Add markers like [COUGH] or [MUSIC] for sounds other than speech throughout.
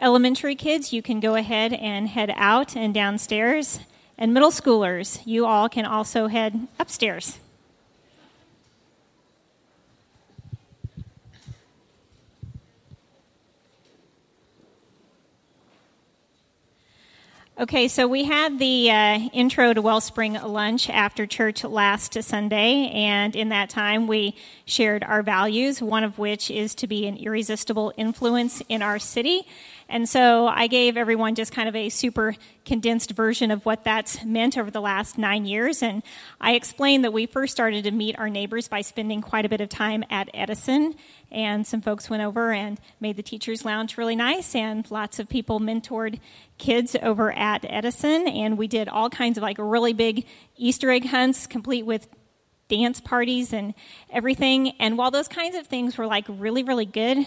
Elementary kids, you can go ahead and head out and downstairs. And middle schoolers, you all can also head upstairs. Okay, so we had the uh, intro to Wellspring lunch after church last Sunday, and in that time we shared our values, one of which is to be an irresistible influence in our city. And so I gave everyone just kind of a super condensed version of what that's meant over the last nine years. And I explained that we first started to meet our neighbors by spending quite a bit of time at Edison. And some folks went over and made the teacher's lounge really nice. And lots of people mentored kids over at Edison. And we did all kinds of like really big Easter egg hunts, complete with dance parties and everything. And while those kinds of things were like really, really good,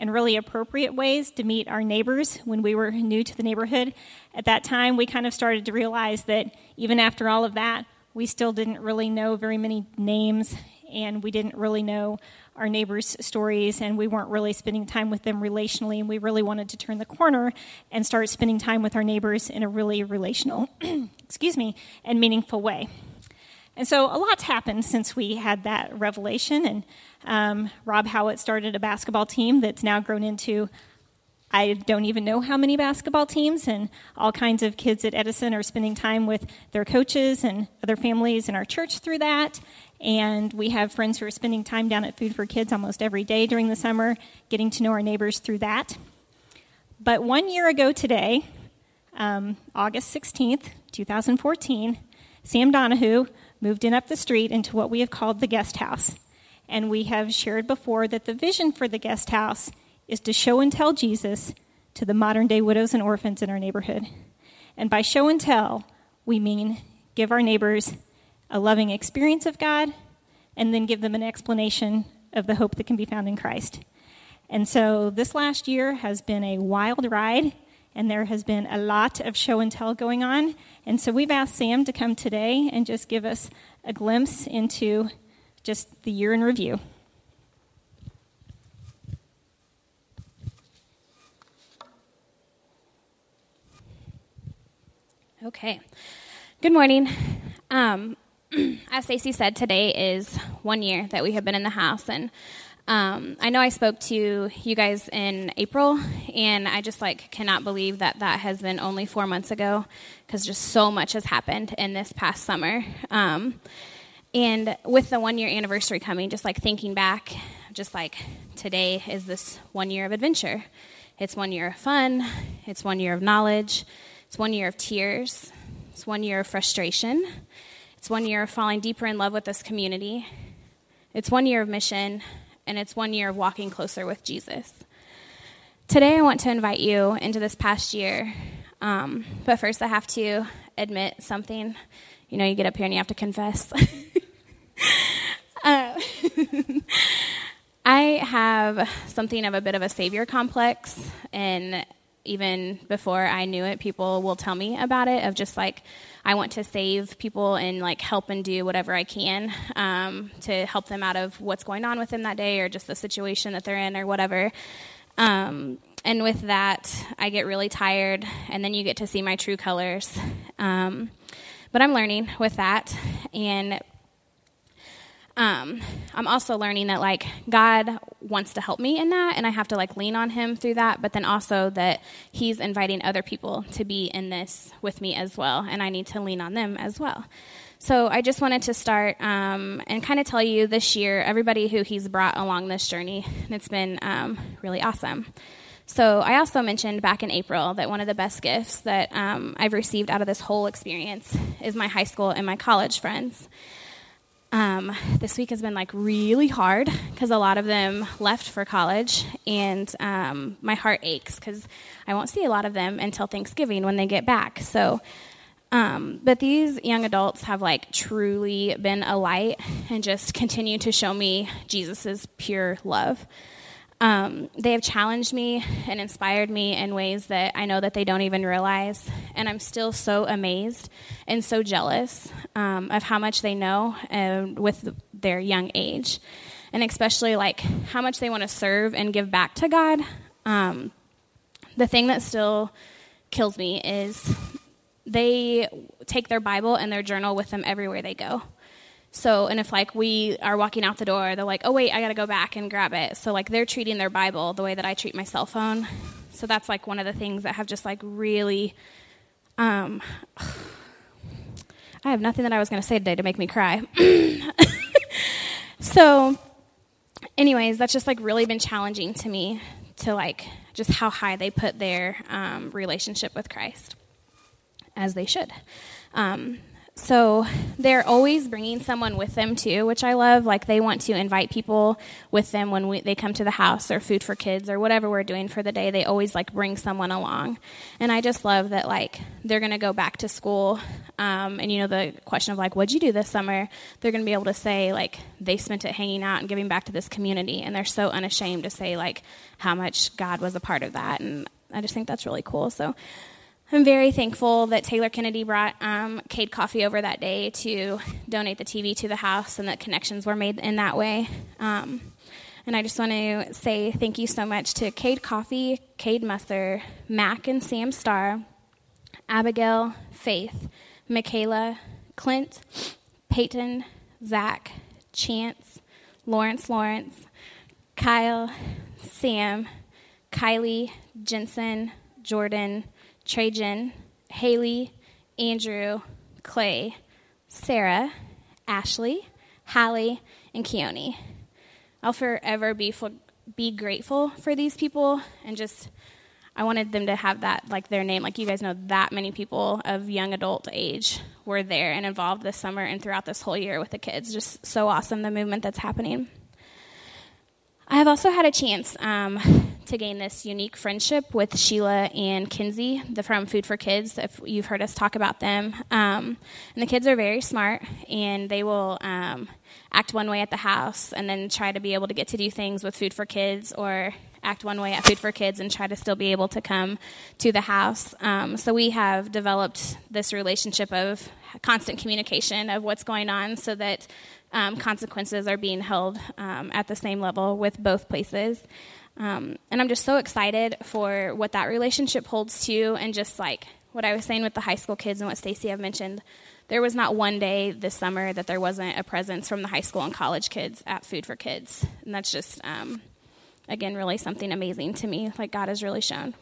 and really appropriate ways to meet our neighbors when we were new to the neighborhood. At that time, we kind of started to realize that even after all of that, we still didn't really know very many names and we didn't really know our neighbors' stories and we weren't really spending time with them relationally and we really wanted to turn the corner and start spending time with our neighbors in a really relational [CLEARS THROAT] excuse me and meaningful way and so a lot's happened since we had that revelation and um, Rob Howitt started a basketball team that's now grown into I don't even know how many basketball teams, and all kinds of kids at Edison are spending time with their coaches and other families in our church through that. And we have friends who are spending time down at Food for Kids almost every day during the summer, getting to know our neighbors through that. But one year ago today, um, August 16th, 2014, Sam Donahue moved in up the street into what we have called the guest house. And we have shared before that the vision for the guest house is to show and tell Jesus to the modern day widows and orphans in our neighborhood. And by show and tell, we mean give our neighbors a loving experience of God and then give them an explanation of the hope that can be found in Christ. And so this last year has been a wild ride, and there has been a lot of show and tell going on. And so we've asked Sam to come today and just give us a glimpse into just the year in review. Okay. Good morning. Um, [CLEARS THROAT] as Stacy said, today is one year that we have been in the house, and um, I know I spoke to you guys in April, and I just like cannot believe that that has been only four months ago, because just so much has happened in this past summer. Um, and with the one year anniversary coming, just like thinking back, just like today is this one year of adventure. It's one year of fun, it's one year of knowledge, it's one year of tears, it's one year of frustration, it's one year of falling deeper in love with this community, it's one year of mission, and it's one year of walking closer with Jesus. Today, I want to invite you into this past year. Um, but first, I have to admit something. You know, you get up here and you have to confess. [LAUGHS] uh, [LAUGHS] I have something of a bit of a savior complex, and even before I knew it, people will tell me about it of just like, I want to save people and like help and do whatever I can um, to help them out of what's going on with them that day or just the situation that they're in or whatever. Um, and with that, I get really tired, and then you get to see my true colors. Um, but I'm learning with that, and um, I'm also learning that like God wants to help me in that, and I have to like lean on Him through that. But then also that He's inviting other people to be in this with me as well, and I need to lean on them as well. So I just wanted to start um, and kind of tell you this year, everybody who He's brought along this journey, and it's been um, really awesome. So I also mentioned back in April that one of the best gifts that um, I've received out of this whole experience is my high school and my college friends. Um, this week has been like really hard because a lot of them left for college, and um, my heart aches because I won't see a lot of them until Thanksgiving when they get back. So, um, but these young adults have like truly been a light and just continue to show me Jesus's pure love. Um, they have challenged me and inspired me in ways that I know that they don't even realize. And I'm still so amazed and so jealous um, of how much they know uh, with their young age. And especially like how much they want to serve and give back to God. Um, the thing that still kills me is they take their Bible and their journal with them everywhere they go. So, and if like we are walking out the door, they're like, oh, wait, I got to go back and grab it. So, like, they're treating their Bible the way that I treat my cell phone. So, that's like one of the things that have just like really, um, [SIGHS] I have nothing that I was going to say today to make me cry. [COUGHS] so, anyways, that's just like really been challenging to me to like just how high they put their um, relationship with Christ, as they should. Um, so they're always bringing someone with them too, which I love. Like they want to invite people with them when we, they come to the house or food for kids or whatever we're doing for the day. They always like bring someone along, and I just love that like they're going to go back to school. Um, and you know the question of like, what'd you do this summer? They're going to be able to say like they spent it hanging out and giving back to this community, and they're so unashamed to say like how much God was a part of that, and I just think that's really cool. So I'm very thankful that Taylor Kennedy brought um, Cade Coffee over that day to donate the TV to the house and that connections were made in that way. Um, and I just want to say thank you so much to Cade Coffee, Cade Musser, Mac and Sam Starr, Abigail, Faith, Michaela, Clint, Peyton, Zach, Chance, Lawrence Lawrence, Kyle, Sam, Kylie, Jensen, Jordan, Trajan, Haley, Andrew, Clay, Sarah, Ashley, Hallie, and Keone. I'll forever be be grateful for these people and just I wanted them to have that like their name. Like you guys know that many people of young adult age were there and involved this summer and throughout this whole year with the kids. Just so awesome the movement that's happening. I have also had a chance um, to gain this unique friendship with Sheila and Kinsey, the from Food for Kids. If you've heard us talk about them, um, and the kids are very smart, and they will um, act one way at the house, and then try to be able to get to do things with Food for Kids, or act one way at Food for Kids and try to still be able to come to the house. Um, so we have developed this relationship of constant communication of what's going on, so that um, consequences are being held um, at the same level with both places. Um, and I'm just so excited for what that relationship holds too, and just like what I was saying with the high school kids and what Stacy have mentioned. There was not one day this summer that there wasn't a presence from the high school and college kids at Food for Kids, and that's just um, again really something amazing to me. Like God has really shown.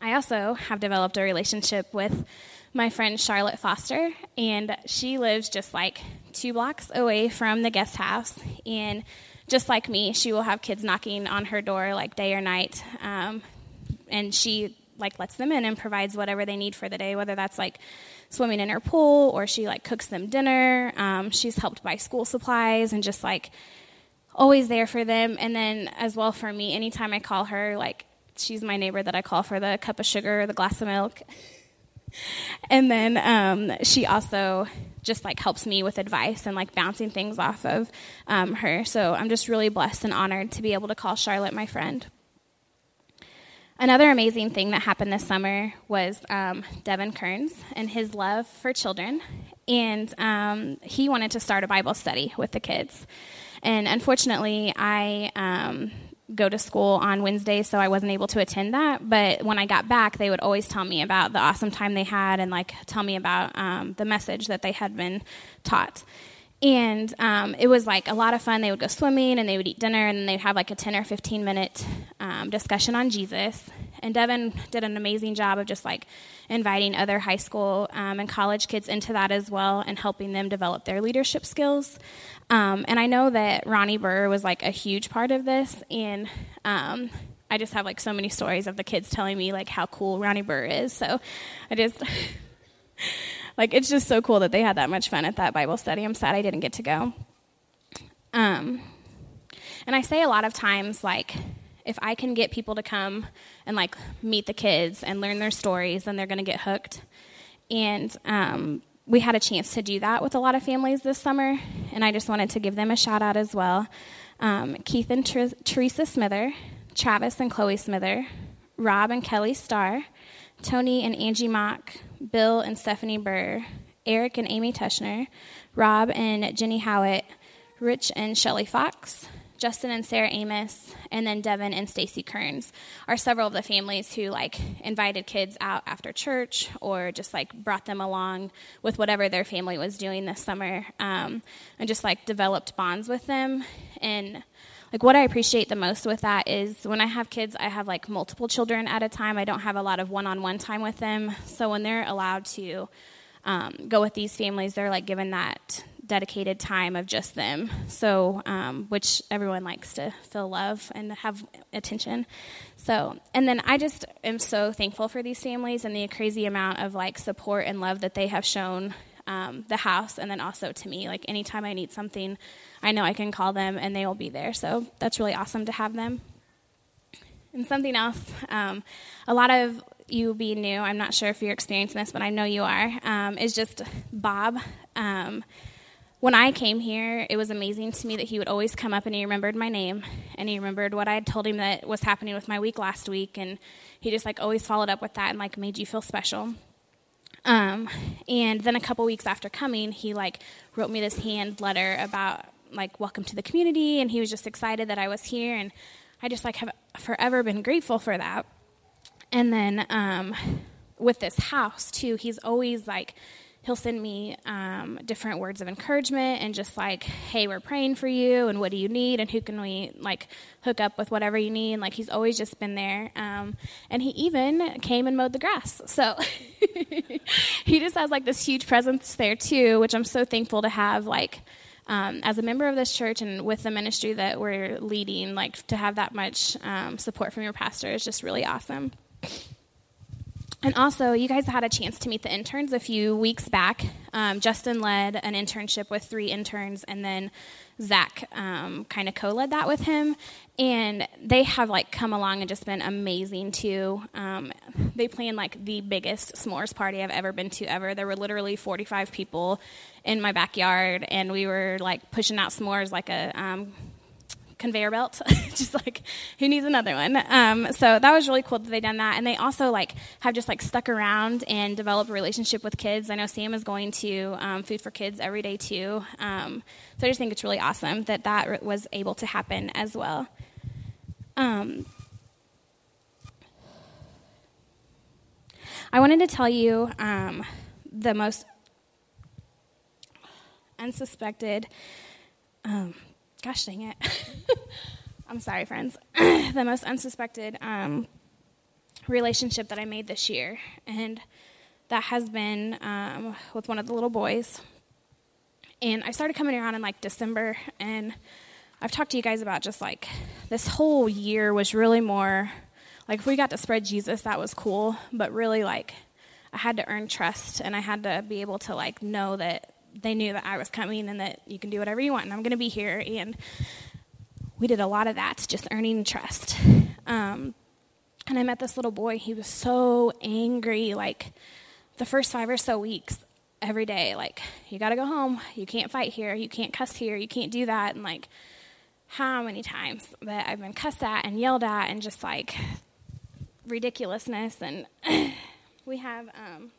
I also have developed a relationship with my friend Charlotte Foster, and she lives just like two blocks away from the guest house. And just like me, she will have kids knocking on her door like day or night, um, and she like lets them in and provides whatever they need for the day, whether that's like swimming in her pool or she like cooks them dinner. Um, she's helped buy school supplies and just like always there for them. And then as well for me, anytime I call her, like she's my neighbor that I call for the cup of sugar the glass of milk. [LAUGHS] and then um, she also just like helps me with advice and like bouncing things off of um, her. So I'm just really blessed and honored to be able to call Charlotte my friend. Another amazing thing that happened this summer was um, Devin Kearns and his love for children. And um, he wanted to start a Bible study with the kids. And unfortunately, I um, go to school on Wednesdays, so I wasn't able to attend that. But when I got back, they would always tell me about the awesome time they had and like tell me about um, the message that they had been taught. And um, it was like a lot of fun. They would go swimming and they would eat dinner and they'd have like a 10 or 15 minute um, discussion on Jesus. And Devin did an amazing job of just like inviting other high school um, and college kids into that as well and helping them develop their leadership skills. Um, and I know that Ronnie Burr was like a huge part of this. And um, I just have like so many stories of the kids telling me like how cool Ronnie Burr is. So I just. [LAUGHS] like it's just so cool that they had that much fun at that Bible study. I'm sad I didn't get to go. Um, and I say a lot of times, like, if I can get people to come and like meet the kids and learn their stories, then they're going to get hooked. And um, we had a chance to do that with a lot of families this summer, and I just wanted to give them a shout out as well. Um, Keith and Teresa Smither, Travis and Chloe Smither, Rob and Kelly Starr, Tony and Angie Mock, Bill and Stephanie Burr, Eric and Amy Tushner, Rob and Jenny Howitt, Rich and Shelley Fox, Justin and Sarah Amos, and then Devin and Stacy Kearns are several of the families who like invited kids out after church or just like brought them along with whatever their family was doing this summer, um, and just like developed bonds with them. And like what I appreciate the most with that is when I have kids, I have like multiple children at a time. I don't have a lot of one-on-one time with them, so when they're allowed to um, go with these families, they're like given that dedicated time of just them. So, um, which everyone likes to feel love and have attention. So, and then I just am so thankful for these families and the crazy amount of like support and love that they have shown um, the house and then also to me. Like anytime I need something, I know I can call them and they will be there. So that's really awesome to have them. And something else, um, a lot of you being new, I'm not sure if you're experiencing this, but I know you are, um, is just Bob. Um, when I came here, it was amazing to me that he would always come up and he remembered my name and he remembered what I had told him that was happening with my week last week. And he just like always followed up with that and like made you feel special. Um, and then a couple weeks after coming, he like wrote me this hand letter about like welcome to the community and he was just excited that I was here and I just like have forever been grateful for that. And then um, with this house too, he's always like he'll send me um, different words of encouragement and just like hey we're praying for you and what do you need and who can we like hook up with whatever you need? And like he's always just been there um, and he even came and mowed the grass. [LAUGHS] So he just has like this huge presence there too which i'm so thankful to have like um, as a member of this church and with the ministry that we're leading like to have that much um, support from your pastor is just really awesome and also, you guys had a chance to meet the interns a few weeks back. Um, Justin led an internship with three interns, and then Zach um, kind of co-led that with him. And they have like come along and just been amazing too. Um, they planned like the biggest s'mores party I've ever been to ever. There were literally 45 people in my backyard, and we were like pushing out s'mores like a um, conveyor belt, [LAUGHS] just like who needs another one. Um, so that was really cool that they done that, and they also like have just like stuck around and developed a relationship with kids. I know Sam is going to um, Food for Kids every day too. Um, so I just think it's really awesome that that was able to happen as well. Um, I wanted to tell you um, the most unsuspected um, gosh dang it. [LAUGHS] I'm sorry, friends. [CLEARS THROAT] the most unsuspected um, relationship that I made this year. And that has been um, with one of the little boys. And I started coming around in like December. And I've talked to you guys about just like this whole year was really more like if we got to spread Jesus, that was cool. But really, like, I had to earn trust and I had to be able to like know that they knew that I was coming and that you can do whatever you want and I'm going to be here. And we did a lot of that, just earning trust. Um, and I met this little boy. He was so angry, like the first five or so weeks, every day. Like, you got to go home. You can't fight here. You can't cuss here. You can't do that. And like, how many times that I've been cussed at and yelled at and just like ridiculousness. And [CLEARS THROAT] we have um,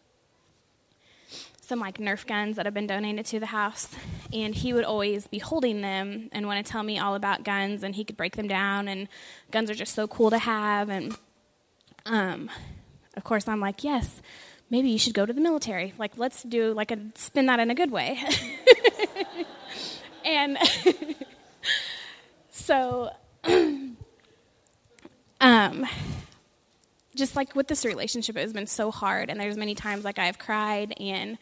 some like Nerf guns that have been donated to the house, and he would always be holding them and want to tell me all about guns, and he could break them down, and guns are just so cool to have, and um, of course I'm like, yes, maybe you should go to the military. Like, let's do like a spin that in a good way, [LAUGHS] and [LAUGHS] so. [CLEARS THROAT] um, just like with this relationship, it has been so hard. And there's many times like I've cried and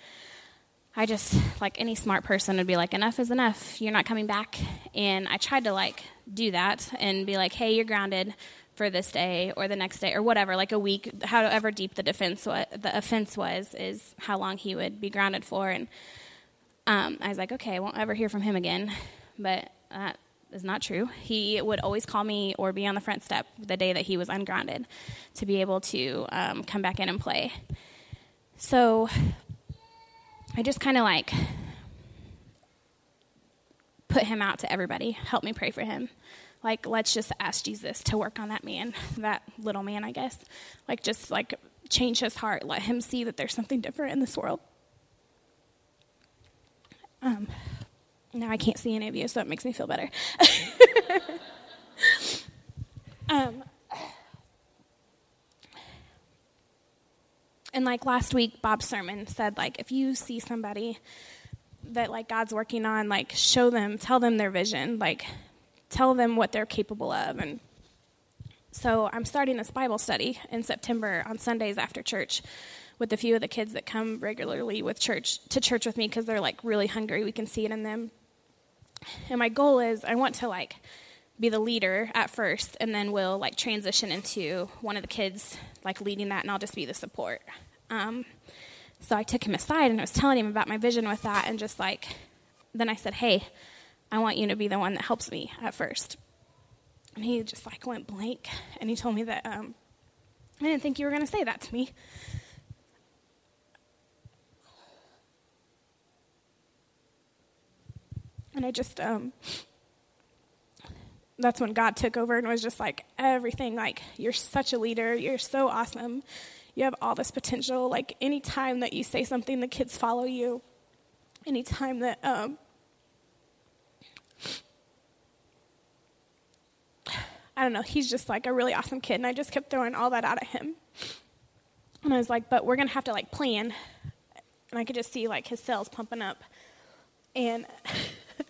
I just like any smart person would be like, enough is enough. You're not coming back. And I tried to like do that and be like, hey, you're grounded for this day or the next day or whatever, like a week, however deep the defense the offense was, is how long he would be grounded for. And um, I was like, okay, I won't ever hear from him again. But that is not true. He would always call me or be on the front step the day that he was ungrounded to be able to um, come back in and play. So I just kind of like put him out to everybody. Help me pray for him. Like, let's just ask Jesus to work on that man, that little man, I guess. Like, just like change his heart. Let him see that there's something different in this world. Um, Now I can't see any of you, so it makes me feel better. [LAUGHS] um, and like last week, Bob's sermon said, like, if you see somebody that like God's working on, like, show them, tell them their vision, like, tell them what they're capable of, and so I'm starting this Bible study in September on Sundays after church with a few of the kids that come regularly with church to church with me because they're like really hungry. We can see it in them. And my goal is I want to like be the leader at first and then we'll like transition into one of the kids like leading that and I'll just be the support. Um, so I took him aside and I was telling him about my vision with that and just like then I said, "Hey, I want you to be the one that helps me at first. And he just like went blank and he told me that um, I didn't think you were going to say that to me. And I just, um, that's when God took over and was just like, everything, like, you're such a leader. You're so awesome. You have all this potential. Like, anytime that you say something, the kids follow you. Anytime that, um, I don't know, he's just like a really awesome kid. And I just kept throwing all that out at him. And I was like, but we're going to have to like plan. And I could just see like his cells pumping up. And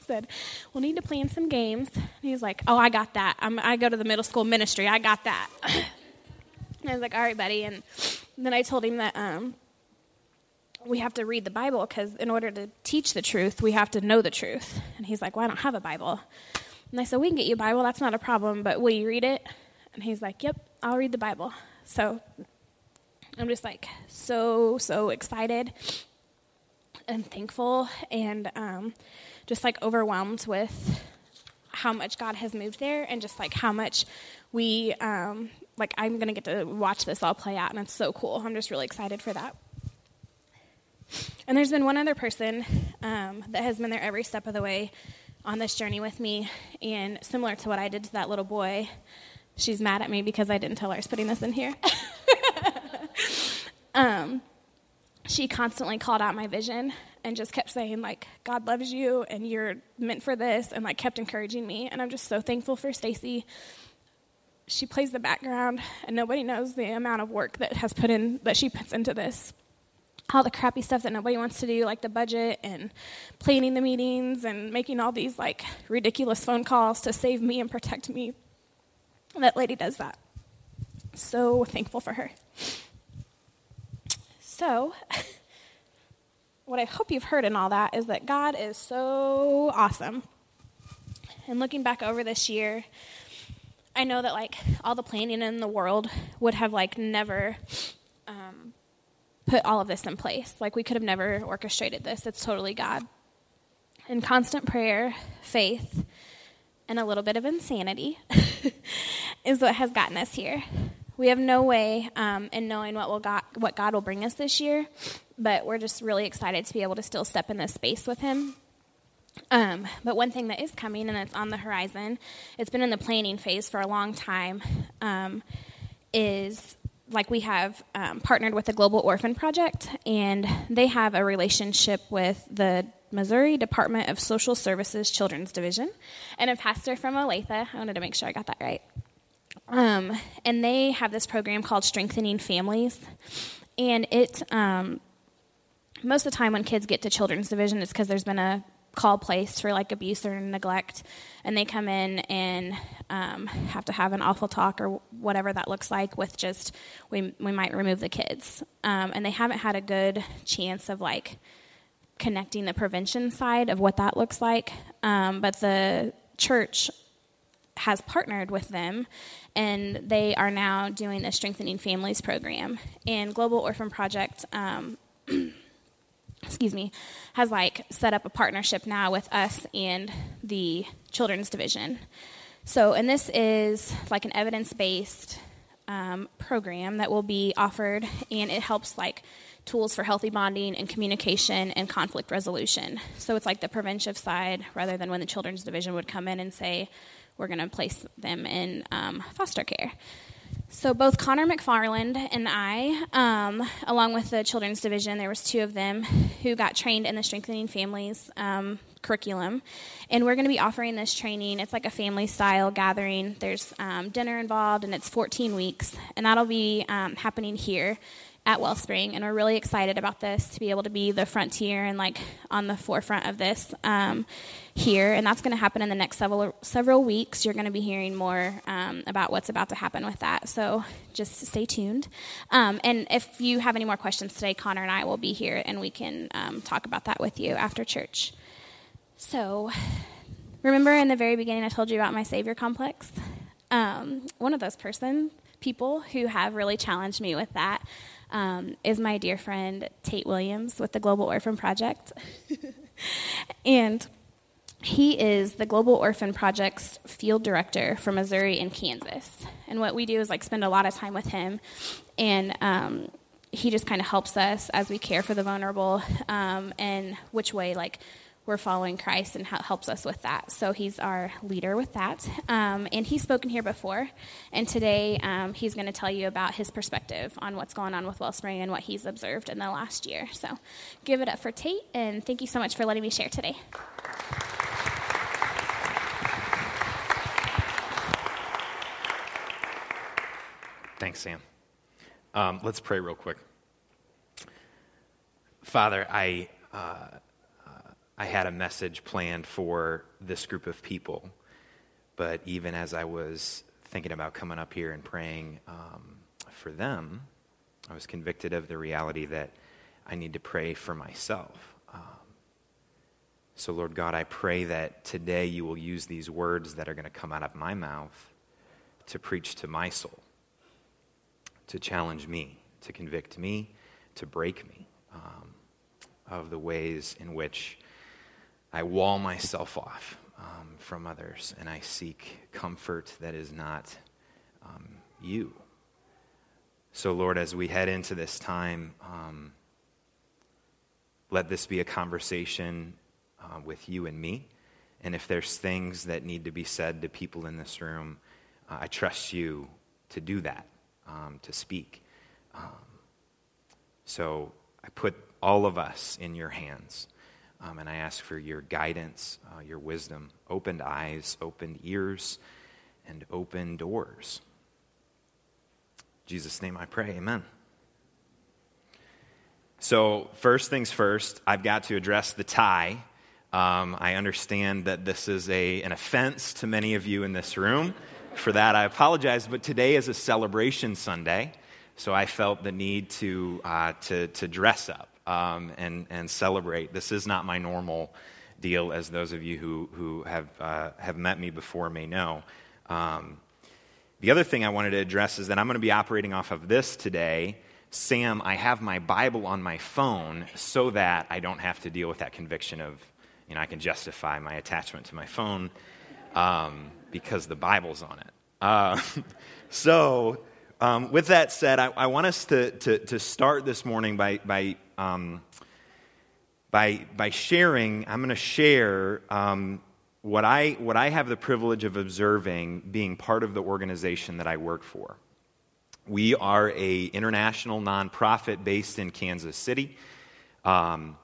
said, We'll need to plan some games. And he was like, Oh, I got that. I'm, I go to the middle school ministry. I got that. [LAUGHS] and I was like, All right, buddy. And then I told him that um, we have to read the Bible because in order to teach the truth, we have to know the truth. And he's like, Well, I don't have a Bible. And I said, We can get you a Bible. That's not a problem. But will you read it? And he's like, Yep, I'll read the Bible. So I'm just like so, so excited and thankful and um, just like overwhelmed with how much God has moved there and just like how much we, um, like, I'm going to get to watch this all play out, and it's so cool. I'm just really excited for that. And there's been one other person um, that has been there every step of the way on this journey with me, and similar to what I did to that little boy, she's mad at me because I didn't tell her I was putting this in here. [LAUGHS] um, she constantly called out my vision and just kept saying like god loves you and you're meant for this and like kept encouraging me and i'm just so thankful for stacy. She plays the background and nobody knows the amount of work that has put in that she puts into this. All the crappy stuff that nobody wants to do like the budget and planning the meetings and making all these like ridiculous phone calls to save me and protect me. That lady does that. So thankful for her. So [LAUGHS] what I hope you've heard in all that is that God is so awesome. And looking back over this year, I know that like all the planning in the world would have like never um, put all of this in place. Like we could have never orchestrated this. It's totally God. And constant prayer, faith, and a little bit of insanity [LAUGHS] is what has gotten us here. We have no way um, in knowing what will God, what God will bring us this year, but we're just really excited to be able to still step in this space with Him. Um, but one thing that is coming and it's on the horizon, it's been in the planning phase for a long time, um, is like we have um, partnered with the Global Orphan Project, and they have a relationship with the Missouri Department of Social Services Children's Division, and a pastor from Olathe. I wanted to make sure I got that right. Um, and they have this program called Strengthening Families. And it, um, most of the time when kids get to Children's Division, it's because there's been a call placed for like abuse or neglect. And they come in and um, have to have an awful talk or whatever that looks like with just, we, we might remove the kids. Um, and they haven't had a good chance of like, connecting the prevention side of what that looks like. Um, but the church has partnered with them and they are now doing a strengthening families program. And global orphan project um, [CLEARS THROAT] excuse me has like set up a partnership now with us and the children's division. So and this is like an evidence-based um, program that will be offered and it helps like tools for healthy bonding and communication and conflict resolution. So it's like the preventive side rather than when the children's division would come in and say we're going to place them in um, foster care. So both Connor McFarland and I, um, along with the children's division, there was two of them who got trained in the strengthening families um, curriculum. And we're going to be offering this training. It's like a family style gathering. There's um, dinner involved, and it's 14 weeks. And that'll be um, happening here at Wellspring, and we're really excited about this to be able to be the frontier and like on the forefront of this um, here. And that's going to happen in the next several several weeks. You're going to be hearing more um, about what's about to happen with that. So just stay tuned. Um, and if you have any more questions today, Connor and I will be here, and we can um, talk about that with you after church. So, remember in the very beginning, I told you about my savior complex. Um, one of those person people who have really challenged me with that um, is my dear friend Tate Williams with the Global Orphan Project. [LAUGHS] and he is the Global Orphan Project's field director for Missouri and Kansas. And what we do is like spend a lot of time with him, and um, he just kind of helps us as we care for the vulnerable um, and which way like we're following Christ and how helps us with that. So he's our leader with that. Um, and he's spoken here before. And today um, he's going to tell you about his perspective on what's going on with Wellspring and what he's observed in the last year. So give it up for Tate. And thank you so much for letting me share today. Thanks, Sam. Um, let's pray real quick. Father, I. Uh, I had a message planned for this group of people. But even as I was thinking about coming up here and praying um, for them, I was convicted of the reality that I need to pray for myself. Um, so, Lord God, I pray that today you will use these words that are going to come out of my mouth to preach to my soul, to challenge me, to convict me, to break me um, of the ways in which I wall myself off um, from others and I seek comfort that is not um, you. So, Lord, as we head into this time, um, let this be a conversation uh, with you and me. And if there's things that need to be said to people in this room, uh, I trust you to do that, um, to speak. Um, so I put all of us in your hands. Um, and I ask for your guidance, uh, your wisdom, opened eyes, opened ears, and open doors. In Jesus' name I pray. Amen. So, first things first, I've got to address the tie. Um, I understand that this is a, an offense to many of you in this room. For that, I apologize, but today is a celebration Sunday, so I felt the need to, uh, to, to dress up um, and, and celebrate. This is not my normal deal, as those of you who, who have, uh, have met me before may know. Um, the other thing I wanted to address is that I'm going to be operating off of this today. Sam, I have my Bible on my phone so that I don't have to deal with that conviction of, you know, I can justify my attachment to my phone um, because the Bible's on it. Uh, [LAUGHS] so, um, with that said, I, I want us to, to, to, start this morning by, by um, by, by sharing, I'm going to share um, what, I, what I have the privilege of observing being part of the organization that I work for. We are a international nonprofit based in Kansas City, um,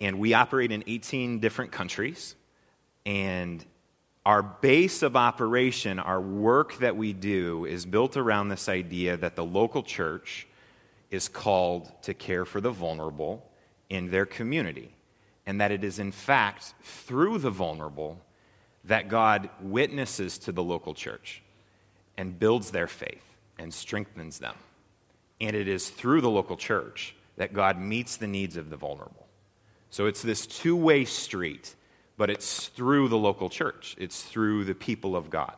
and we operate in 18 different countries. And our base of operation, our work that we do, is built around this idea that the local church is called to care for the vulnerable in their community, and that it is, in fact, through the vulnerable that God witnesses to the local church and builds their faith and strengthens them. And it is through the local church that God meets the needs of the vulnerable. So it's this two way street, but it's through the local church, it's through the people of God.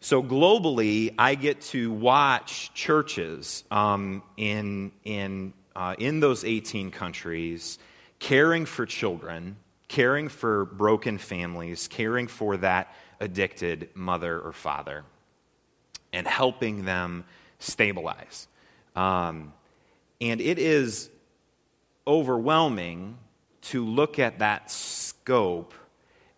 So globally, I get to watch churches um, in, in, uh, in those 18 countries caring for children, caring for broken families, caring for that addicted mother or father, and helping them stabilize. Um, and it is overwhelming to look at that scope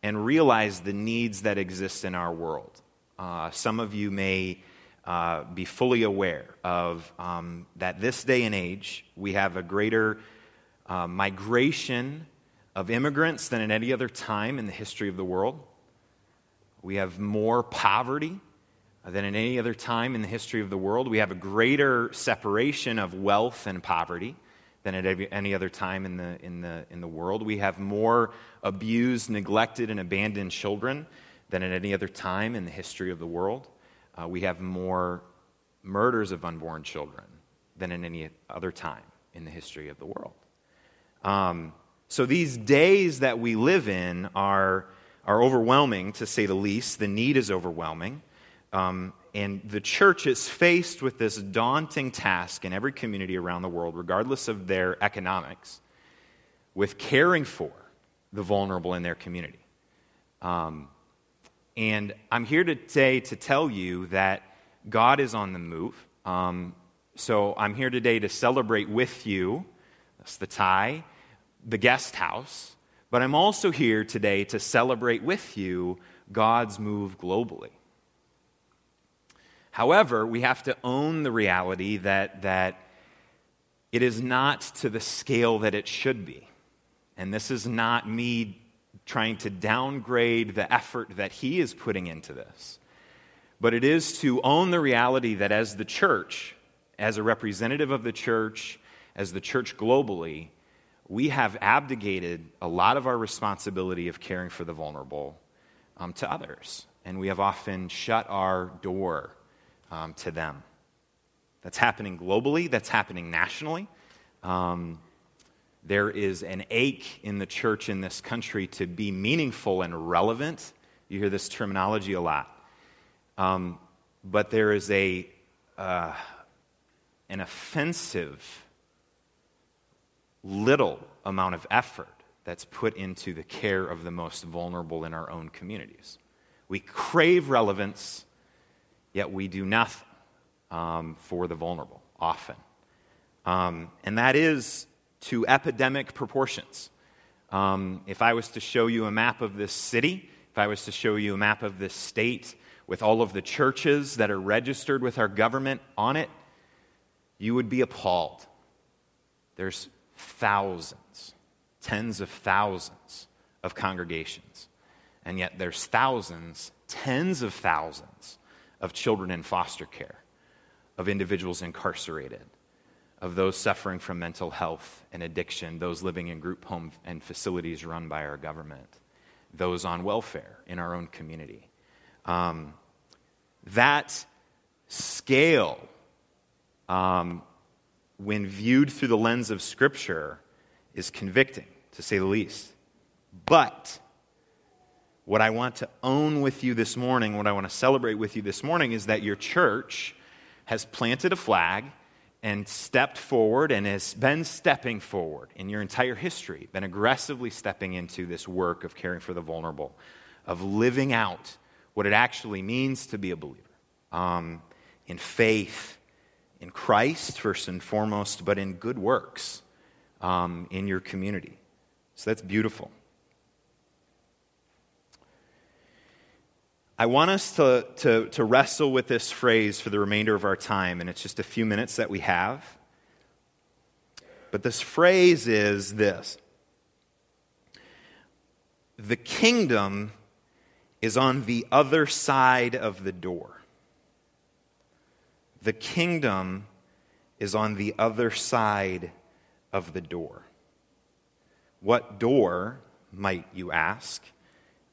and realize the needs that exist in our world. Uh, some of you may uh, be fully aware of um, that this day and age we have a greater uh, migration of immigrants than at any other time in the history of the world. We have more poverty than at any other time in the history of the world. We have a greater separation of wealth and poverty than at any other time in the, in the, in the world. We have more abused, neglected, and abandoned children than at any other time in the history of the world. Uh, we have more murders of unborn children than in any other time in the history of the world. Um, so these days that we live in are, are overwhelming, to say the least. The need is overwhelming. Um, and the church is faced with this daunting task in every community around the world, regardless of their economics, with caring for the vulnerable in their community. Um, and I'm here today to tell you that God is on the move. Um, so I'm here today to celebrate with you. That's the tie, the guest house. But I'm also here today to celebrate with you God's move globally. However, we have to own the reality that, that it is not to the scale that it should be. And this is not me trying to downgrade the effort that he is putting into this. But it is to own the reality that as the church, as a representative of the church, as the church globally, we have abdicated a lot of our responsibility of caring for the vulnerable um, to others. And we have often shut our door um, to them. That's happening globally, that's happening nationally. Um, there is an ache in the church in this country to be meaningful and relevant. You hear this terminology a lot. Um, but there is a, uh, an offensive, little amount of effort that's put into the care of the most vulnerable in our own communities. We crave relevance, yet we do nothing um, for the vulnerable often. Um, and that is to epidemic proportions. Um, if I was to show you a map of this city, if I was to show you a map of this state with all of the churches that are registered with our government on it, you would be appalled. There's thousands, tens of thousands of congregations. And yet there's thousands, tens of thousands of children in foster care, of individuals incarcerated, of those suffering from mental health and addiction, those living in group homes and facilities run by our government, those on welfare in our own community. Um, that scale, um, when viewed through the lens of Scripture, is convicting, to say the least. But what I want to own with you this morning, what I want to celebrate with you this morning, is that your church has planted a flag and stepped forward and has been stepping forward in your entire history, been aggressively stepping into this work of caring for the vulnerable, of living out what it actually means to be a believer um, in faith, in Christ, first and foremost, but in good works um, in your community. So that's beautiful. I want us to, to, to wrestle with this phrase for the remainder of our time, and it's just a few minutes that we have. But this phrase is this The kingdom is on the other side of the door. The kingdom is on the other side of the door. What door, might you ask?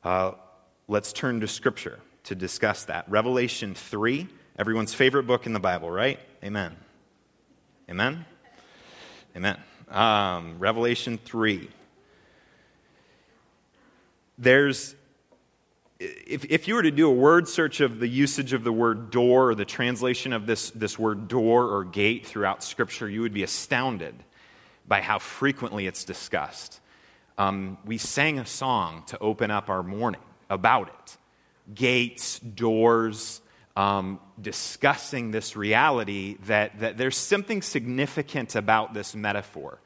Uh, let's turn to Scripture to discuss that. Revelation 3, everyone's favorite book in the Bible, right? Amen. Amen? Amen. Um, Revelation 3. There's, if, if you were to do a word search of the usage of the word door or the translation of this, this word door or gate throughout Scripture, you would be astounded by how frequently it's discussed. Um, we sang a song to open up our morning about it gates, doors, um, discussing this reality that, that there's something significant about this metaphor.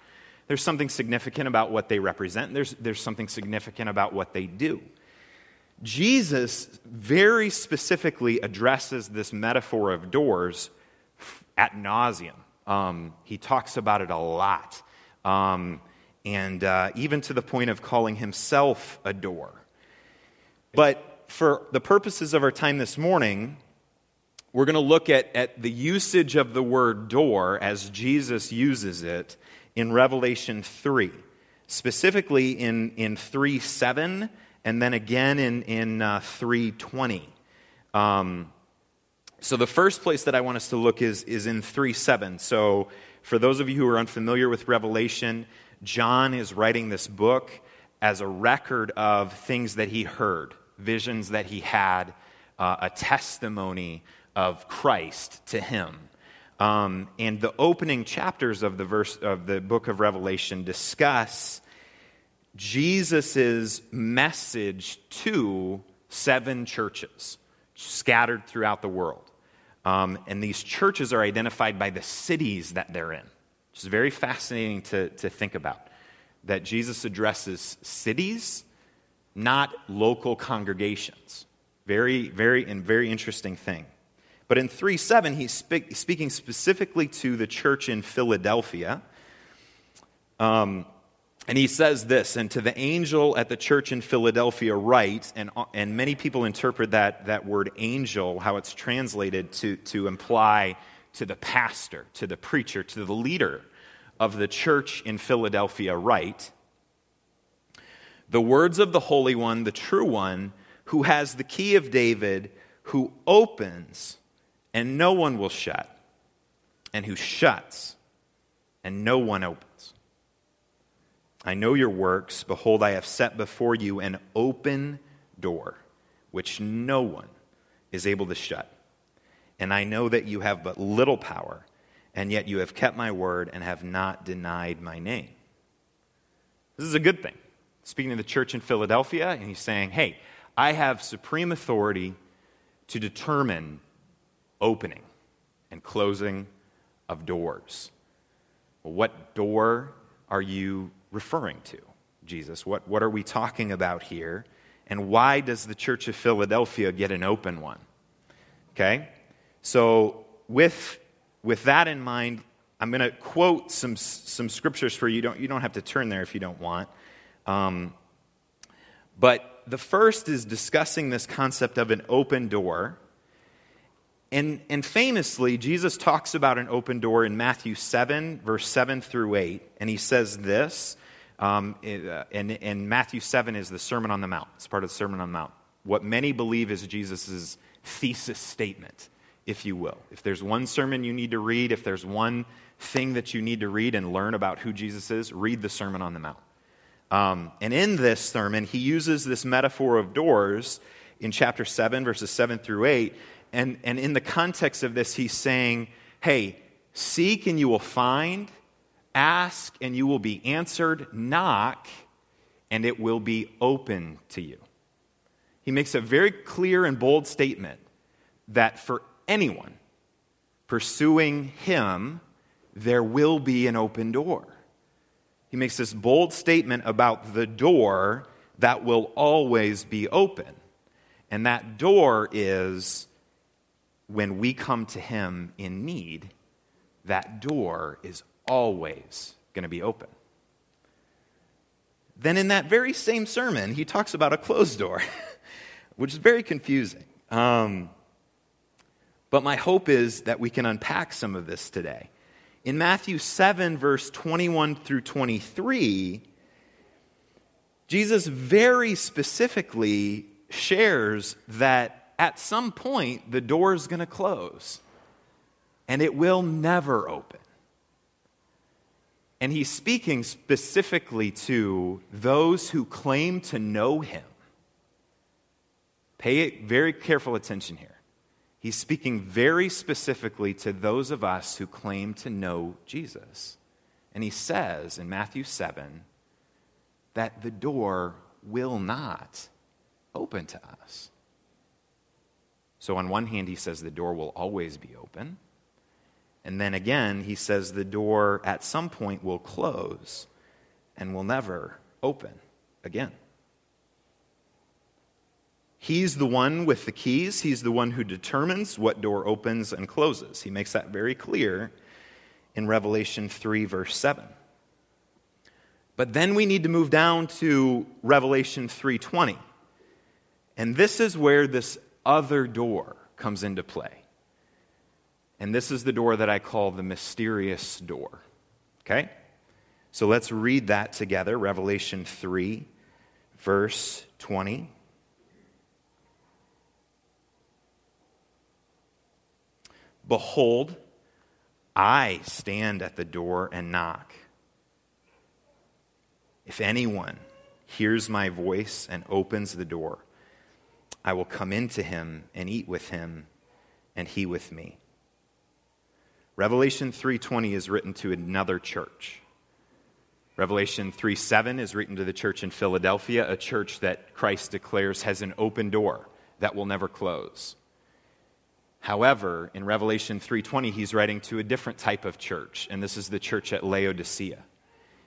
There's something significant about what they represent, there's, there's something significant about what they do. Jesus very specifically addresses this metaphor of doors ad nauseam. Um, he talks about it a lot. Um, and uh, even to the point of calling himself a door. But for the purposes of our time this morning, we're going to look at, at the usage of the word door as Jesus uses it in Revelation 3, specifically in, in 3 7, and then again in, in uh, 320. Um, so the first place that I want us to look is, is in 3 7. So for those of you who are unfamiliar with Revelation, John is writing this book as a record of things that he heard, visions that he had, uh, a testimony of Christ to him. Um, and the opening chapters of the verse of the book of Revelation discuss Jesus' message to seven churches scattered throughout the world. Um, and these churches are identified by the cities that they're in, which is very fascinating to, to think about. That Jesus addresses cities, not local congregations. Very, very, and very interesting thing. But in 3 7, he's speak, speaking specifically to the church in Philadelphia. Um, and he says this, and to the angel at the church in Philadelphia, write, and, and many people interpret that, that word angel, how it's translated, to, to imply to the pastor, to the preacher, to the leader of the church in Philadelphia, write, the words of the Holy One, the true One, who has the key of David, who opens and no one will shut, and who shuts and no one opens. I know your works. Behold, I have set before you an open door, which no one is able to shut. And I know that you have but little power, and yet you have kept my word and have not denied my name. This is a good thing. Speaking to the church in Philadelphia, and he's saying, Hey, I have supreme authority to determine opening and closing of doors. Well, what door are you referring to, Jesus? What, what are we talking about here? And why does the Church of Philadelphia get an open one? Okay? So, with, with that in mind, I'm going to quote some, some scriptures for you. Don't, you don't have to turn there if you don't want. Um, but the first is discussing this concept of an open door. And, and famously, Jesus talks about an open door in Matthew 7, verse 7 through 8. And he says this um, uh, and, and Matthew 7 is the Sermon on the Mount. It's part of the Sermon on the Mount. What many believe is Jesus' thesis statement, if you will. If there's one sermon you need to read, if there's one thing that you need to read and learn about who Jesus is, read the Sermon on the Mount. Um, and in this sermon, he uses this metaphor of doors in chapter 7, verses 7 through 8. And, and in the context of this, he's saying, hey, seek and you will find Ask and you will be answered. Knock and it will be open to you. He makes a very clear and bold statement that for anyone pursuing him, there will be an open door. He makes this bold statement about the door that will always be open. And that door is when we come to him in need, that door is always going to be open. Then, in that very same sermon, he talks about a closed door, [LAUGHS] which is very confusing. Um, but my hope is that we can unpack some of this today. In Matthew 7, verse 21 through 23, Jesus very specifically shares that at some point the door is going to close and it will never open. And he's speaking specifically to those who claim to know him. Pay very careful attention here. He's speaking very specifically to those of us who claim to know Jesus. And he says in Matthew 7 that the door will not open to us. So, on one hand, he says the door will always be open. And then again, he says the door at some point will close and will never open again. He's the one with the keys. He's the one who determines what door opens and closes. He makes that very clear in Revelation 3, verse 7. But then we need to move down to Revelation 3:20. And this is where this other door comes into play. And this is the door that I call the mysterious door. Okay? So let's read that together. Revelation 3, verse 20. Behold, I stand at the door and knock. If anyone hears my voice and opens the door, I will come into him and eat with him and he with me. Revelation 3:20 is written to another church. Revelation 3:7 is written to the church in Philadelphia, a church that Christ declares has an open door that will never close. However, in Revelation 3:20 he's writing to a different type of church, and this is the church at Laodicea.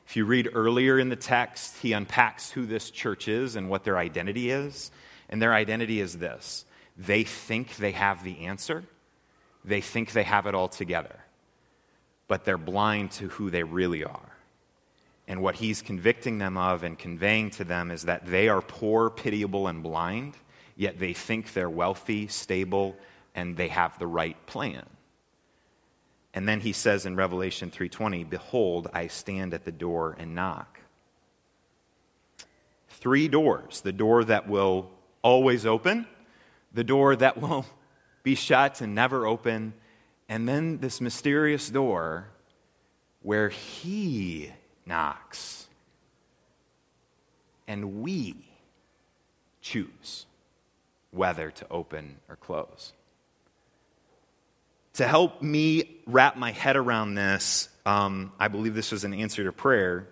If you read earlier in the text, he unpacks who this church is and what their identity is. And their identity is this they think they have the answer, they think they have it all together, but they're blind to who they really are. And what he's convicting them of and conveying to them is that they are poor, pitiable, and blind, yet they think they're wealthy, stable, and they have the right plan. And then he says in Revelation 3:20, "Behold, I stand at the door and knock." Three doors, the door that will always open, the door that will be shut and never open, and then this mysterious door where He knocks. And we choose whether to open or close. To help me wrap my head around this, um, I believe this was an answer to prayer.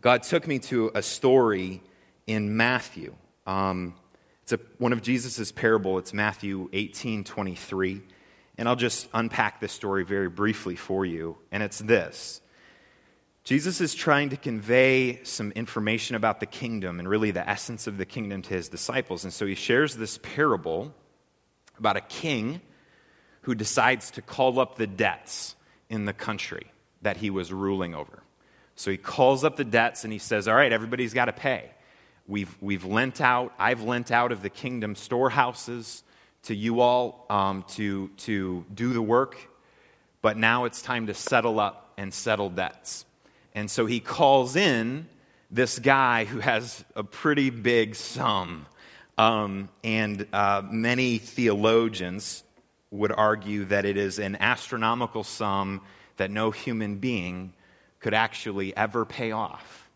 God took me to a story in Matthew. Um, it's a, one of Jesus' parable. It's Matthew 18 23. And I'll just unpack this story very briefly for you. And it's this Jesus is trying to convey some information about the kingdom and really the essence of the kingdom to his disciples. And so he shares this parable about a king who decides to call up the debts in the country that he was ruling over. So he calls up the debts and he says, All right, everybody's got to pay. We've, we've lent out, I've lent out of the kingdom storehouses to you all um, to, to do the work, but now it's time to settle up and settle debts. And so he calls in this guy who has a pretty big sum. Um, and uh, many theologians would argue that it is an astronomical sum that no human being could actually ever pay off.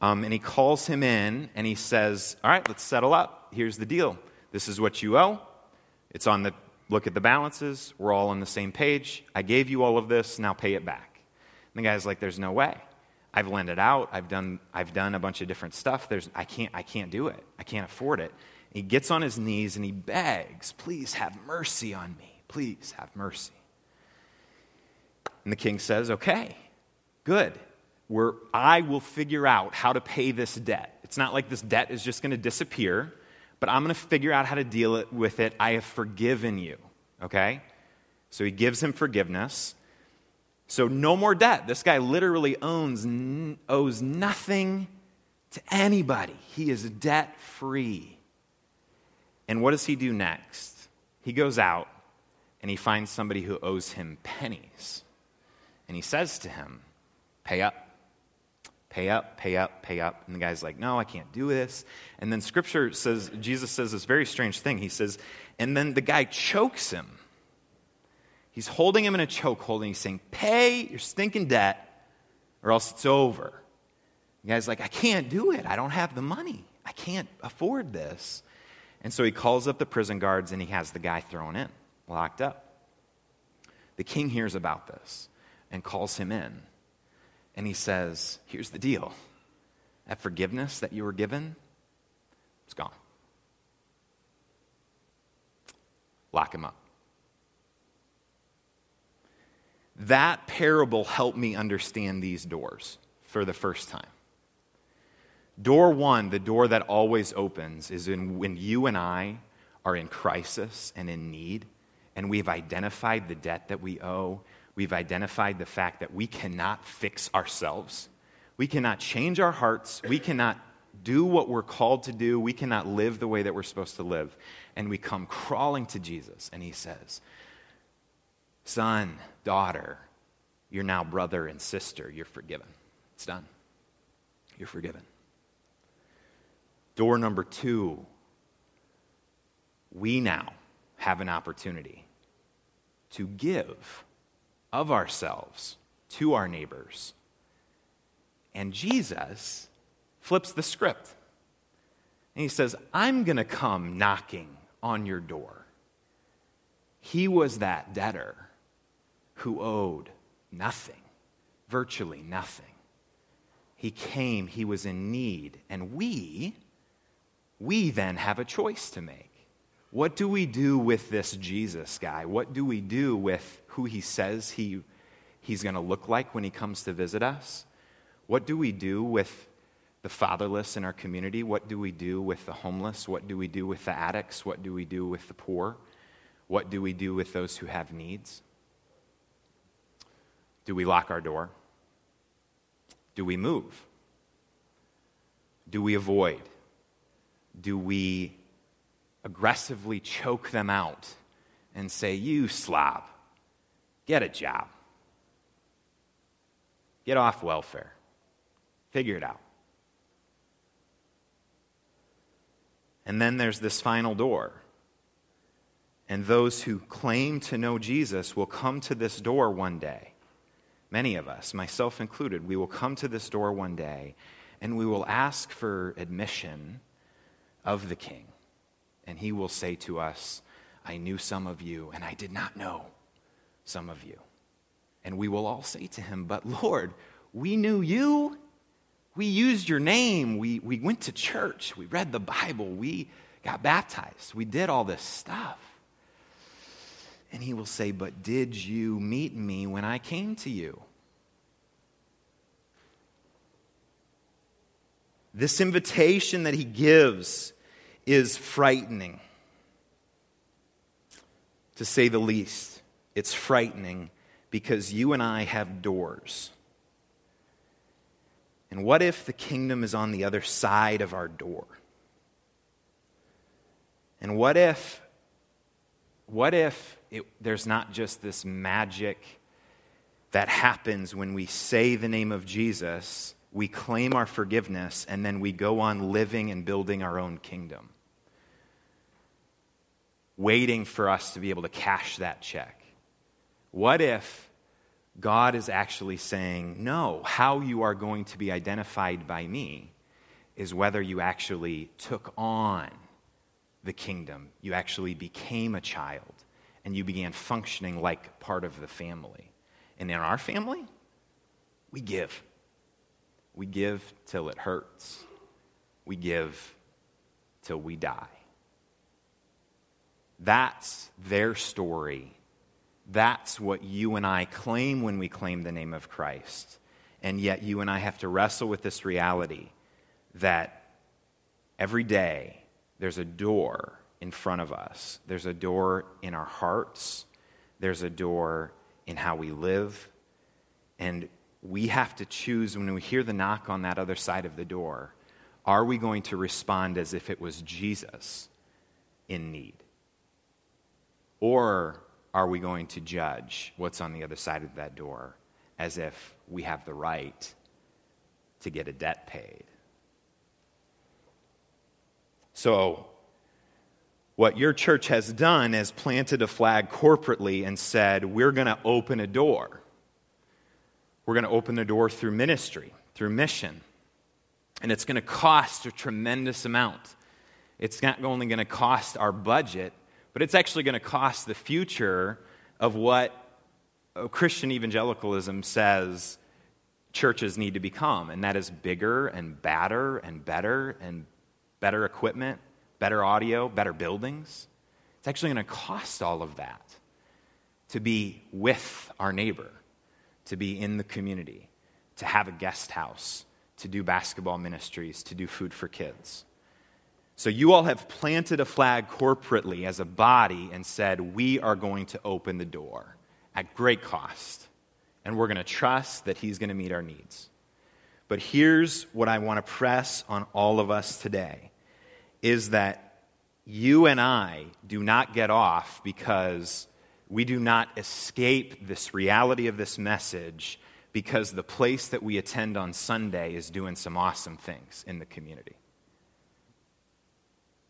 Um, and he calls him in and he says, All right, let's settle up. Here's the deal. This is what you owe. It's on the look at the balances. We're all on the same page. I gave you all of this. Now pay it back. And the guy's like, There's no way. I've lent it out. I've done, I've done a bunch of different stuff. There's, I, can't, I can't do it. I can't afford it. He gets on his knees and he begs, Please have mercy on me. Please have mercy. And the king says, Okay, good where I will figure out how to pay this debt. It's not like this debt is just going to disappear, but I'm going to figure out how to deal with it. I have forgiven you. Okay? So he gives him forgiveness. So no more debt. This guy literally owns owes nothing to anybody. He is debt free. And what does he do next? He goes out and he finds somebody who owes him pennies. And he says to him, Pay up pay up, pay up, pay up. And the guy's like, no, I can't do this. And then scripture says, Jesus says this very strange thing. He says, and then the guy chokes him. He's holding him in a chokehold and he's saying, pay your stinking debt or else it's over. The guy's like, I can't do it. I don't have the money. I can't afford this. And so he calls up the prison guards and he has the guy thrown in, locked up. The king hears about this and calls him in and he says, Here's the deal that forgiveness that you were given, it's gone. Lock him up. That parable helped me understand these doors for the first time. Door one, the door that always opens, is in when you and I are in crisis and in need, and we've identified the debt that we owe, We've identified the fact that we cannot fix ourselves. We cannot change our hearts. We cannot do what we're called to do. We cannot live the way that we're supposed to live. And we come crawling to Jesus, and he says, Son, daughter, you're now brother and sister. You're forgiven. It's done. You're forgiven. Door number two, we now have an opportunity to give of ourselves to our neighbors. And Jesus flips the script. And he says, I'm going to come knocking on your door. He was that debtor who owed nothing, virtually nothing. He came, he was in need, and we, we then have a choice to make. What do we do with this Jesus guy? What do we do with who he says he, he's going to look like when he comes to visit us? What do we do with the fatherless in our community? What do we do with the homeless? What do we do with the addicts? What do we do with the poor? What do we do with those who have needs? Do we lock our door? Do we move? Do we avoid? Do we aggressively choke them out and say, You slob, get a job, get off welfare, figure it out? And then there's this final door. And those who claim to know Jesus will come to this door one day. Many of us, myself included, we will come to this door one day and we will ask for admission of the King. And he will say to us, I knew some of you, and I did not know some of you. And we will all say to him, But Lord, we knew you we used your name. We, we went to church. We read the Bible. We got baptized. We did all this stuff. And he will say, But did you meet me when I came to you? This invitation that he gives is frightening, to say the least. It's frightening because you and I have doors. And what if the kingdom is on the other side of our door? And what if what if it, there's not just this magic that happens when we say the name of Jesus, we claim our forgiveness, and then we go on living and building our own kingdom? Waiting for us to be able to cash that check. What if God is actually saying, no, how you are going to be identified by me is whether you actually took on the kingdom, you actually became a child, and you began functioning like part of the family. And in our family, we give. We give till it hurts. We give till we die. That's their story that's what you and I claim when we claim the name of Christ. And yet, you and I have to wrestle with this reality that every day there's a door in front of us, there's a door in our hearts, there's a door in how we live. And we have to choose when we hear the knock on that other side of the door are we going to respond as if it was Jesus in need? Or are we going to judge what's on the other side of that door as if we have the right to get a debt paid? So, what your church has done is planted a flag corporately and said, We're going to open a door. We're going to open the door through ministry, through mission. And it's going to cost a tremendous amount. It's not only going to cost our budget, but it's actually going to cost the future of what Christian evangelicalism says churches need to become, and that is bigger and badder and better and better equipment, better audio, better buildings. It's actually going to cost all of that to be with our neighbor, to be in the community, to have a guest house, to do basketball ministries, to do food for kids. So you all have planted a flag corporately as a body and said, We are going to open the door at great cost. And we're going to trust that He's going to meet our needs. But here's what I want to press on all of us today is that you and I do not get off because we do not escape this reality of this message because the place that we attend on Sunday is doing some awesome things in the community.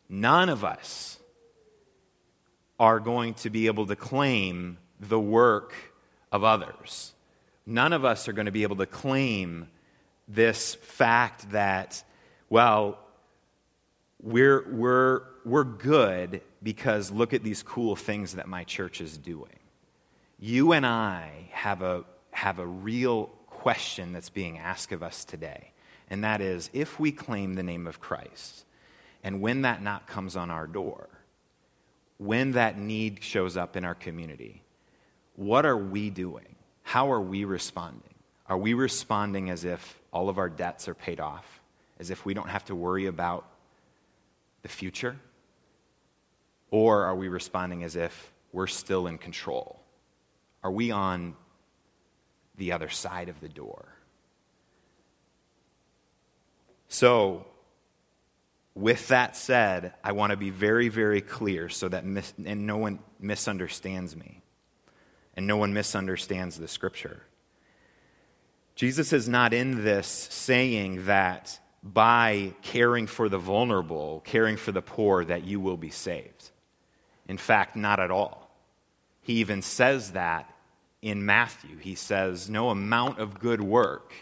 None of us are going to be able to claim the work of others. None of us are going to be able to claim this fact that, well, we're, we're, we're good because look at these cool things that my church is doing. You and I have a, have a real question that's being asked of us today, and that is if we claim the name of Christ, and when that knock comes on our door, when that need shows up in our community, what are we doing? How are we responding? Are we responding as if all of our debts are paid off, as if we don't have to worry about the future? Or are we responding as if we're still in control? Are we on the other side of the door? So, with that said, I want to be very, very clear so that mis- and no one misunderstands me and no one misunderstands the scripture. Jesus is not in this saying that by caring for the vulnerable, caring for the poor, that you will be saved. In fact, not at all. He even says that in Matthew. He says, No amount of good work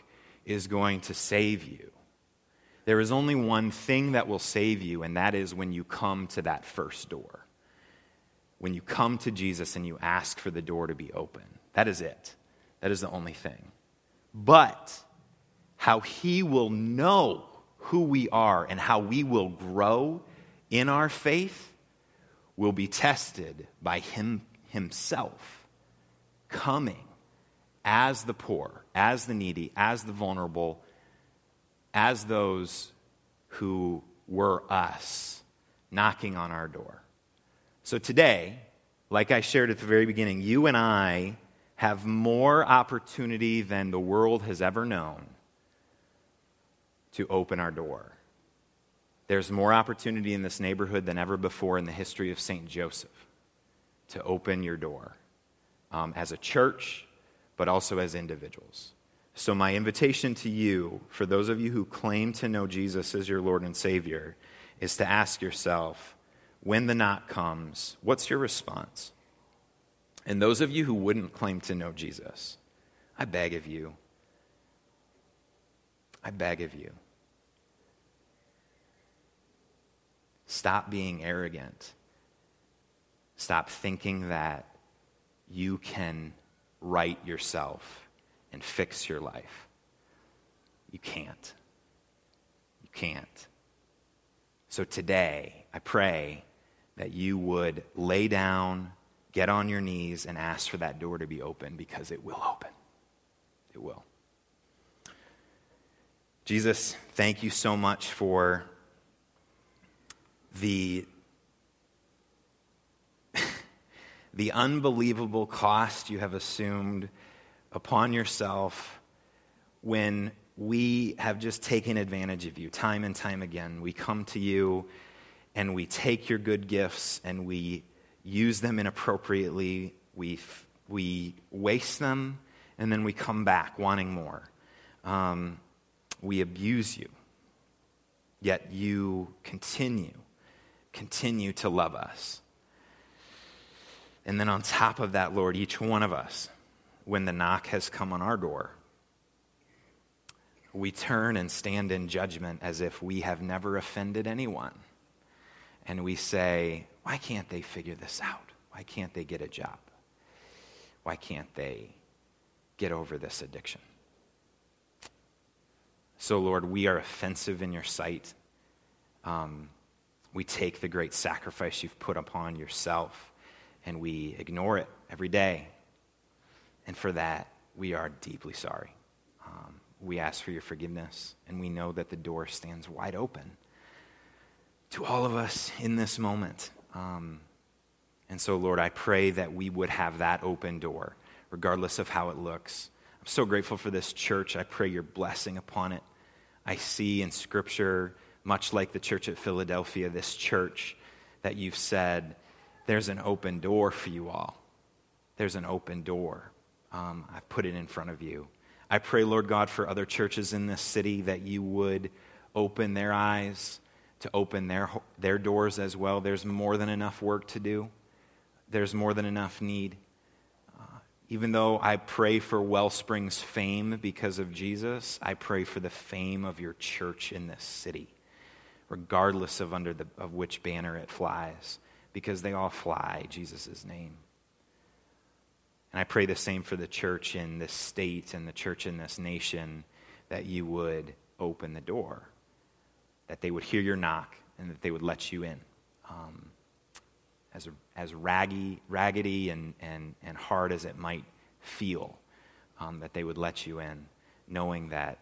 is going to save you. There is only one thing that will save you, and that is when you come to that first door. When you come to Jesus and you ask for the door to be open. That is it. That is the only thing. But how he will know who we are and how we will grow in our faith will be tested by him himself coming as the poor, as the needy, as the vulnerable, as those who were us knocking on our door. So today, like I shared at the very beginning, you and I have more opportunity than the world has ever known to open our door. There's more opportunity in this neighborhood than ever before in the history of St. Joseph to open your door um, as a church, but also as individuals. So, my invitation to you, for those of you who claim to know Jesus as your Lord and Savior, is to ask yourself when the knock comes, what's your response? And those of you who wouldn't claim to know Jesus, I beg of you, I beg of you, stop being arrogant. Stop thinking that you can right yourself and fix your life. You can't. You can't. So today, I pray that you would lay down get on your knees and ask for that door to be open because it will open. It will. Jesus, thank you so much for the, [LAUGHS] the unbelievable cost you have assumed upon yourself when we have just taken advantage of you time and time again. We come to you and we take your good gifts and we use them inappropriately, we, we waste them, and then we come back wanting more. Um, we abuse you, yet you continue, continue to love us. And then on top of that, Lord, each one of us, when the knock has come on our door, we turn and stand in judgment as if we have never offended anyone. And we say, why can't they figure this out? Why can't they get a job? Why can't they get over this addiction? So, Lord, we are offensive in your sight. Um, we take the great sacrifice you've put upon yourself and we ignore it every day. And for that, we are deeply sorry. Um, we ask for your forgiveness, and we know that the door stands wide open to all of us in this moment. Um, and so, Lord, I pray that we would have that open door, regardless of how it looks. I'm so grateful for this church. I pray your blessing upon it. I see in Scripture, much like the church at Philadelphia, this church that you've said, there's an open door for you all. There's an open door. Um, I've put it in front of you. I pray, Lord God, for other churches in this city that you would open their eyes, to open their, their doors as well. There's more than enough work to do, there's more than enough need. Uh, even though I pray for Wellspring's fame because of Jesus, I pray for the fame of your church in this city, regardless of under the, of which banner it flies, because they all fly Jesus' name. And I pray the same for the church in this state and the church in this nation that you would open the door, that they would hear your knock, and that they would let you in. Um, as, as raggy, raggedy and, and, and hard as it might feel, um, that they would let you in, knowing that,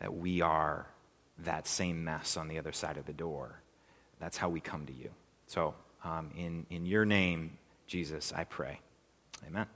that we are that same mess on the other side of the door. That's how we come to you. So, um, in, in your name, Jesus, I pray. Amen.